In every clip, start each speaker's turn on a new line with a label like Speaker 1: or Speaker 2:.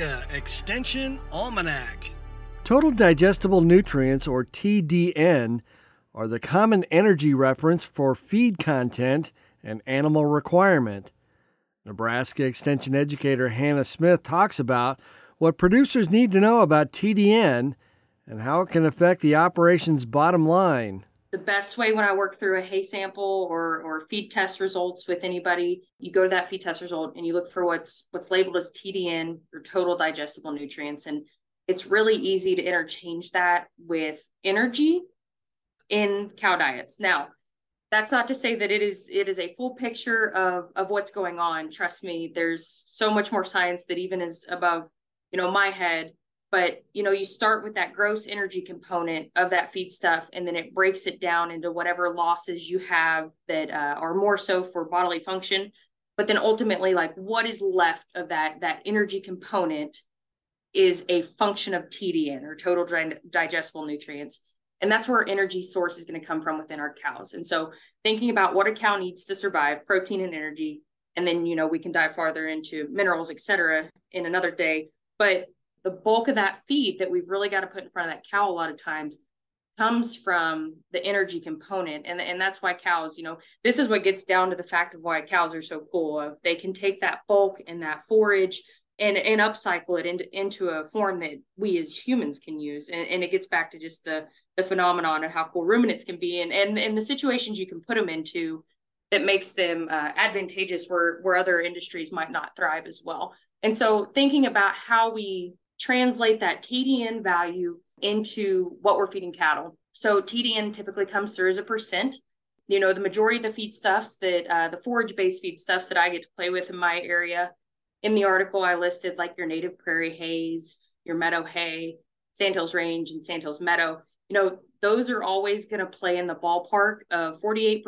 Speaker 1: Extension Almanac.
Speaker 2: Total digestible nutrients, or TDN, are the common energy reference for feed content and animal requirement. Nebraska Extension educator Hannah Smith talks about what producers need to know about TDN and how it can affect the operation's bottom line
Speaker 3: the best way when I work through a hay sample or or feed test results with anybody, you go to that feed test result and you look for what's what's labeled as TDN or total digestible nutrients. And it's really easy to interchange that with energy in cow diets. Now, that's not to say that it is it is a full picture of of what's going on. Trust me, there's so much more science that even is above, you know, my head but you know you start with that gross energy component of that feed stuff and then it breaks it down into whatever losses you have that uh, are more so for bodily function. But then ultimately like what is left of that that energy component is a function of tdn or total digestible nutrients. And that's where our energy source is going to come from within our cows. And so thinking about what a cow needs to survive protein and energy and then you know we can dive farther into minerals et cetera in another day. But the bulk of that feed that we've really got to put in front of that cow a lot of times comes from the energy component. And, and that's why cows you know this is what gets down to the fact of why cows are so cool. They can take that bulk and that forage and and upcycle it into into a form that we as humans can use. And, and it gets back to just the the phenomenon of how cool ruminants can be and and, and the situations you can put them into that makes them uh, advantageous where where other industries might not thrive as well. And so thinking about how we translate that TDN value into what we're feeding cattle. So TDN typically comes through as a percent. You know, the majority of the feedstuffs that uh, the forage based feedstuffs that I get to play with in my area. In the article, I listed like your native prairie hays, your meadow hay, Sandhills Range, and Sandhills Meadow. You know, those are always going to play in the ballpark of 48%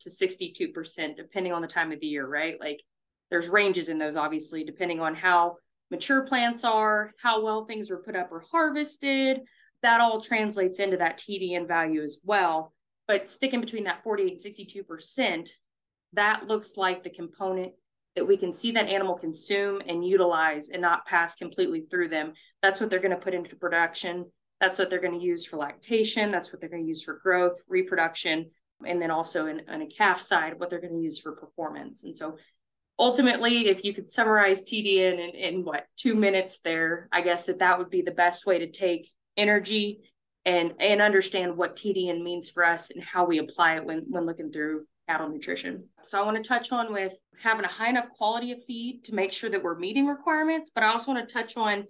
Speaker 3: to 62%, depending on the time of the year, right? Like there's ranges in those, obviously, depending on how mature plants are, how well things were put up or harvested. That all translates into that TDN value as well. But sticking between that 48 and 62%, that looks like the component that we can see that animal consume and utilize and not pass completely through them. That's what they're going to put into production. That's what they're going to use for lactation. That's what they're going to use for growth, reproduction, and then also in, on a calf side, what they're going to use for performance. And so ultimately, if you could summarize TDN in, in what two minutes there, I guess that that would be the best way to take energy and and understand what TDN means for us and how we apply it when when looking through cattle nutrition. So I want to touch on with having a high enough quality of feed to make sure that we're meeting requirements, but I also want to touch on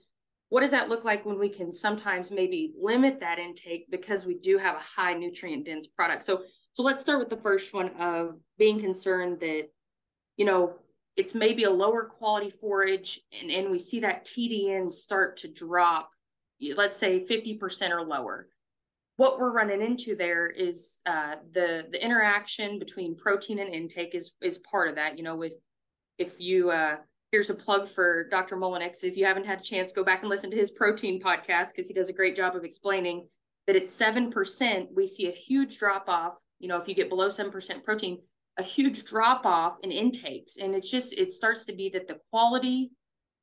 Speaker 3: what does that look like when we can sometimes maybe limit that intake because we do have a high nutrient dense product. So so let's start with the first one of being concerned that you know it's maybe a lower quality forage and, and we see that TDN start to drop, let's say 50% or lower. What we're running into there is uh, the the interaction between protein and intake is is part of that. You know, with if you uh, here's a plug for Dr. Mullenix. If you haven't had a chance, go back and listen to his protein podcast because he does a great job of explaining that at seven percent we see a huge drop off. You know, if you get below seven percent protein, a huge drop off in intakes. And it's just, it starts to be that the quality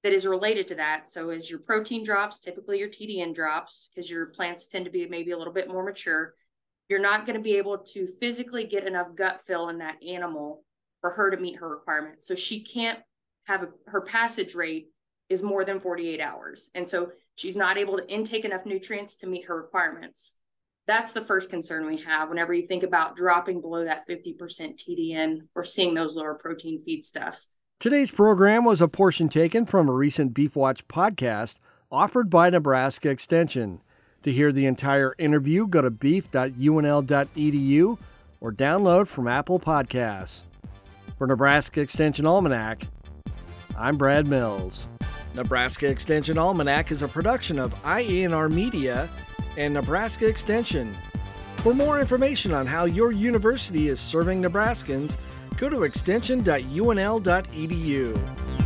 Speaker 3: that is related to that. So as your protein drops, typically your TDN drops because your plants tend to be maybe a little bit more mature. You're not going to be able to physically get enough gut fill in that animal for her to meet her requirements. So she can't have a, her passage rate is more than 48 hours. And so she's not able to intake enough nutrients to meet her requirements that's the first concern we have whenever you think about dropping below that 50% TDN or seeing those lower protein feedstuffs.
Speaker 2: Today's program was a portion taken from a recent Beef Watch podcast offered by Nebraska Extension. To hear the entire interview, go to beef.unl.edu or download from Apple Podcasts. For Nebraska Extension Almanac, I'm Brad Mills. Nebraska Extension Almanac is a production of IANR Media and Nebraska Extension. For more information on how your university is serving Nebraskans, go to extension.unl.edu.